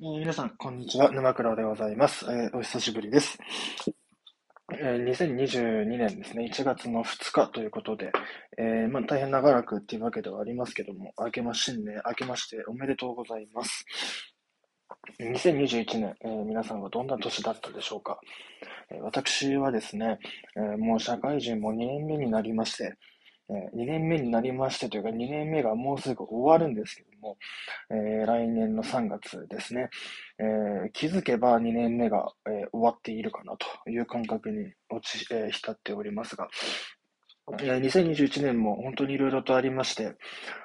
えー皆さん、こんにちは。沼倉でございます。えーお久しぶりです。えー2022年ですね、1月の2日ということで、えーまあ、大変長らくっていうわけではありますけども、明けま新年、明けましておめでとうございます。2021年、えー皆さんはどんな年だったでしょうか。えー私はですね、えーもう社会人も2年目になりまして、え2年目になりましてというか、2年目がもうすぐ終わるんですけども、えー来年の3月ですね、えー気づけば2年目が、えー終わっているかなという感覚に落ち、え浸っておりますが、2021年も本当にいろいろとありまして、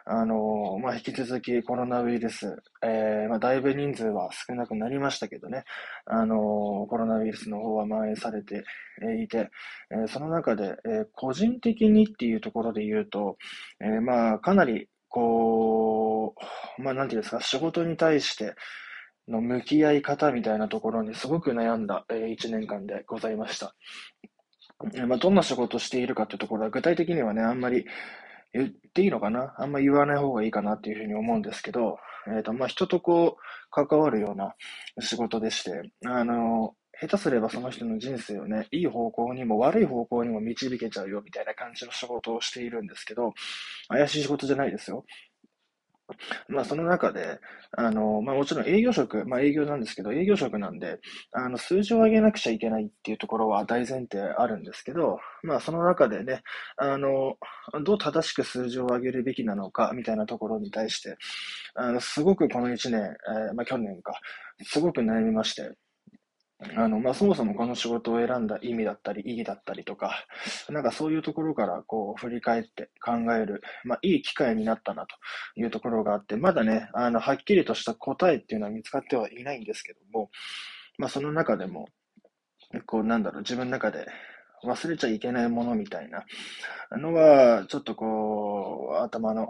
あのまあ、引き続きコロナウイルス、えーまあ、だいぶ人数は少なくなりましたけどね、あのコロナウイルスの方は蔓延されていて、えその中で、え個人的にっていうところで言うと、えまあ、かなり、こう、まあ、なんていうんですか、仕事に対しての向き合い方みたいなところにすごく悩んだ、えー一年間でございました。まあ、どんな仕事をしているかというところは具体的にはね、あんまり言っていいのかな？あんまり言わない方がいいかなっていうふうに思うんですけど、えっと、まあ、人とこう、関わるような仕事でして、あの、下手すればその人の人生をね、いい方向にも悪い方向にも導けちゃうよみたいな感じの仕事をしているんですけど、怪しい仕事じゃないですよ。まあ、その中で、あの、まあ、もちろん営業職、まあ、営業なんですけど、営業職なんで、あの、数字を上げなくちゃいけないっていうところは大前提あるんですけど、まあ、その中でね、あの、どう正しく数字を上げるべきなのか、みたいなところに対して、あの、すごくこの1年、えーまあ、去年か、すごく悩みまして、あの、まあ、そもそもこの仕事を選んだ意味だったり、意義だったりとか、なんかそういうところからこう振り返って考える、まあ、いい機会になったなというところがあって、まだね、あの、はっきりとした答えっていうのは見つかってはいないんですけども、まあ、その中でも、こう、なんだろう、自分の中で忘れちゃいけないものみたいなのは、ちょっとこう、頭の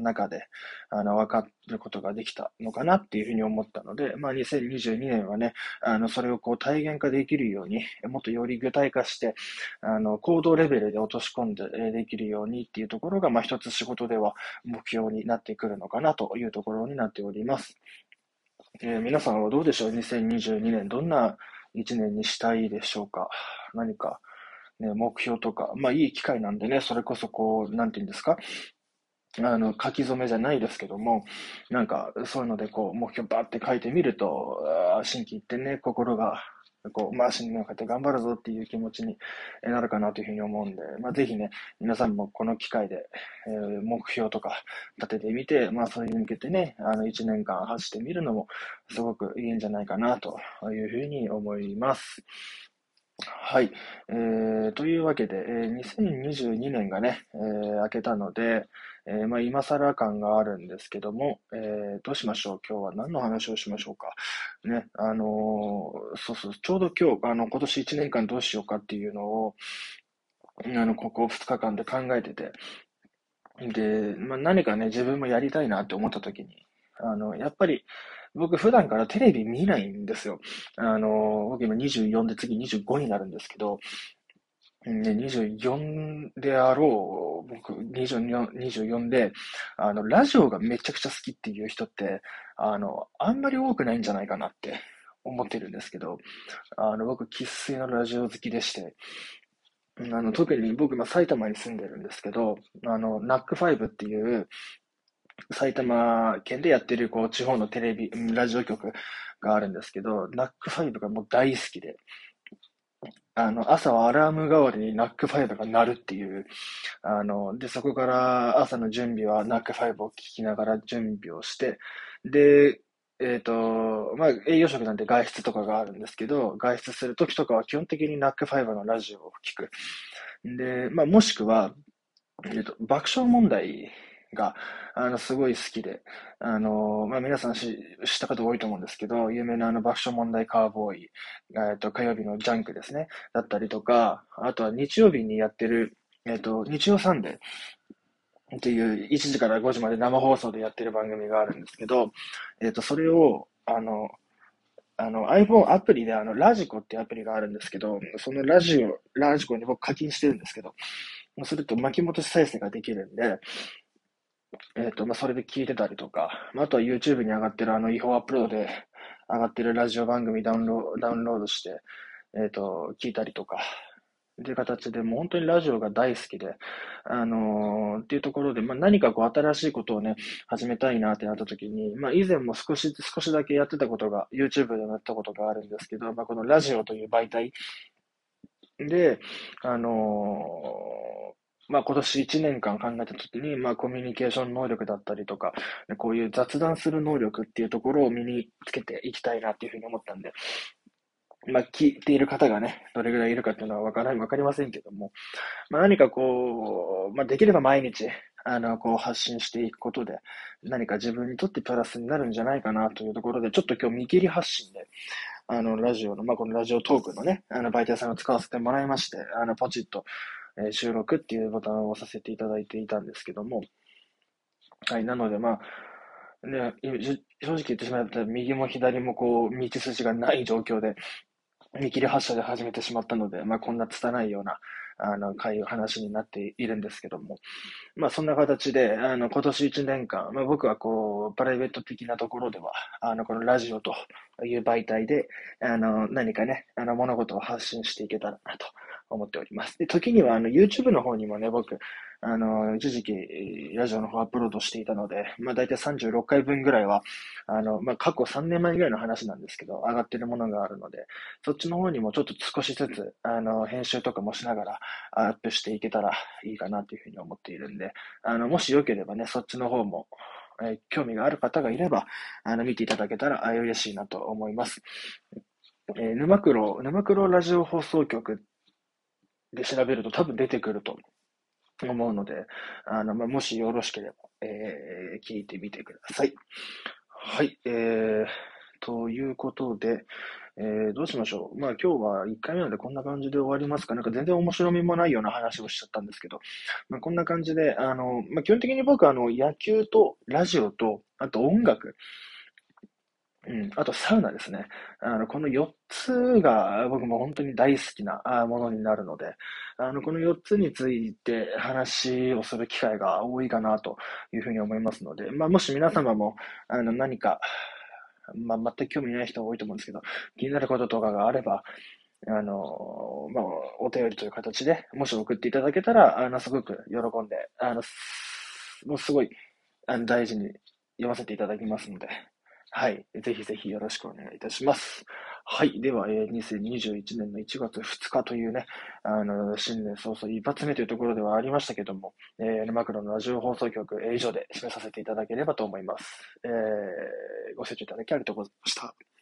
中で、あの、分かることができたのかなっていうふうに思ったので、まあ、2022年はね、あの、それをこう体現化できるように、もっとより具体化して、あの、行動レベルで落とし込んでえできるようにっていうところが、まあ、一つ仕事では目標になってくるのかなというところになっております。えー皆さんはどうでしょう ?2022 年、どんな一年にしたいでしょうか？何か、ね、目標とか、まあ、いい機会なんでね、それこそこう、なんていうんですか？あの、書き初めじゃないですけども、なんか、そういうので、こう、目標バーって書いてみると、あー心機一転ね、心が、こう、回しに向かって頑張るぞっていう気持ちになるかなというふうに思うんで、まあ、ぜひね、皆さんもこの機会で、えー目標とか立ててみて、まあ、それに向けてね、あの、一年間走ってみるのも、すごくいいんじゃないかな、というふうに思います。はい。えー、というわけで、えー2022年がね、えー明けたので、えーまあ、今更感があるんですけども、えーどうしましょう？今日は何の話をしましょうか？ね、あのーそうそう、ちょうど今日、あの、今年1年間どうしようかっていうのを、あの、ここ2日間で考えてて、で、まあ、何かね、自分もやりたいなって思った時に、あの、やっぱり、僕普段からテレビ見ないんですよ。あの、僕今24で次25になるんですけど、ね、24であろう、僕24、24で、あの、ラジオがめちゃくちゃ好きっていう人って、あの、あんまり多くないんじゃないかなって思ってるんですけど、あの、僕、生粋のラジオ好きでして、あの、特に僕今埼玉に住んでるんですけど、あの、ナックファイブっていう埼玉県でやってるこう地方のテレビ、ラジオ局があるんですけど、ナックファイブがもう大好きで、あの、朝はアラーム代わりに NACK5 が鳴るっていう、あの、で、そこから朝の準備は NACK5 を聞きながら準備をして、で、えっと、まあ、営業職なんで外出とかがあるんですけど、外出するときとかは基本的に NACK5 のラジオを聞く。で、まあ、もしくは、えっと、爆笑問題が、あの、すごい好きで、あの、まあ、皆さん知った方多いと思うんですけど、有名なあの爆笑問題カーボーイ、えっと、火曜日のジャンクですね、だったりとか、あとは日曜日にやってる、えっと、日曜サンデーっていう1時から5時まで生放送でやってる番組があるんですけど、えっと、それを、あの、あの iPhone アプリであの radiko っていうアプリがあるんですけど、そのラジオ、 radiko に僕課金してるんですけど、そうすると巻き戻し再生ができるんで、えっと、まあ、それで聞いてたりとか、まああとは YouTube に上がってるあの違法アップロードで、上がってるラジオ番組ダウンロダウンロードして、えっ、ー、と、聞いたりとか、っていう形で、もう本当にラジオが大好きで、あのー、っていうところで、まあ、何かこう新しいことをね、始めたいなってなった時に、まあ、以前も少し、少しだけやってたことが、YouTube でやったことがあるんですけど、まあ、このラジオという媒体で、あのーまあ今年1年間考えたときに、まあコミュニケーション能力だったりとか、こういう雑談する能力っていうところを身につけていきたいなっていうふうに思ったんで、まあ、聞いている方がね、どれぐらいいるかっていうのはわからない、わかりませんけども、まあ、何かこう、まあ、できれば毎日、あの、こう発信していくことで、何か自分にとってプラスになるんじゃないかなというところで、ちょっと今日見切り発信で、あの、ラジオの、まあ、このラジオトークのね、あの、媒体さんを使わせてもらいまして、あの、ポチッと、え、収録っていうボタンを押させていただいていたんですけども、はい、なので、まあ、ね、正直言ってしまったら、右も左もこう、道筋がない状況で、見切り発車で始めてしまったので、まあ、こんな拙いような、あの、会話になっているんですけども、まあ、そんな形で、あの、今年1年間、まあ、僕はこう、プライベート的なところでは、あの、このラジオという媒体で、あの、何かね、あの、物事を発信していけたらなと思っております。で、時には、あの、YouTube の方にもね、僕、あの、一時期、ラジオの方アップロードしていたので、まあ大体36回分ぐらいは、あの、まあ過去3年前ぐらいの話なんですけど、上がってるものがあるので、そっちの方にもちょっと少しずつ、あの、編集とかもしながらアップしていけたらいいかなというふうに思っているんで、あの、もしよければね、そっちの方も、え、興味がある方がいれば、あの、見ていただけたら、あ嬉しいなと思います。えー、沼黒、沼黒ラジオ放送局で調べると多分出てくると思うので、あの、まあ、もしよろしければ、えー、聞いてみてください。はい、えー、ということで、えー、どうしましょう。まあ今日は1回目なのでこんな感じで終わりますか。なんか全然面白みもないような話をしちゃったんですけど、まあこんな感じで、あの、まあ基本的に僕はあの野球とラジオと、あと音楽、うん、あとサウナですね。あの、この4つが僕も本当に大好きなものになるので、あの、この4つについて話をする機会が多いかなというふうに思いますので、まあ、もし皆様も、あの、何か、まあ、全く興味ない人多いと思うんですけど、気になることとかがあれば、あの、まあ、お便りという形で、もし送っていただけたら、あの、すごく喜んで、あの、もうすごい、あの、大事に読ませていただきますので、はい。ぜひぜひよろしくお願いいたします。はい。では、えー、2021年の1月2日というね、あの、新年早々一発目というところではありましたけども、えー、マクロのラジオ放送局、えー、以上で締めさせていただければと思います。えー、ご清聴いただきありがとうございました。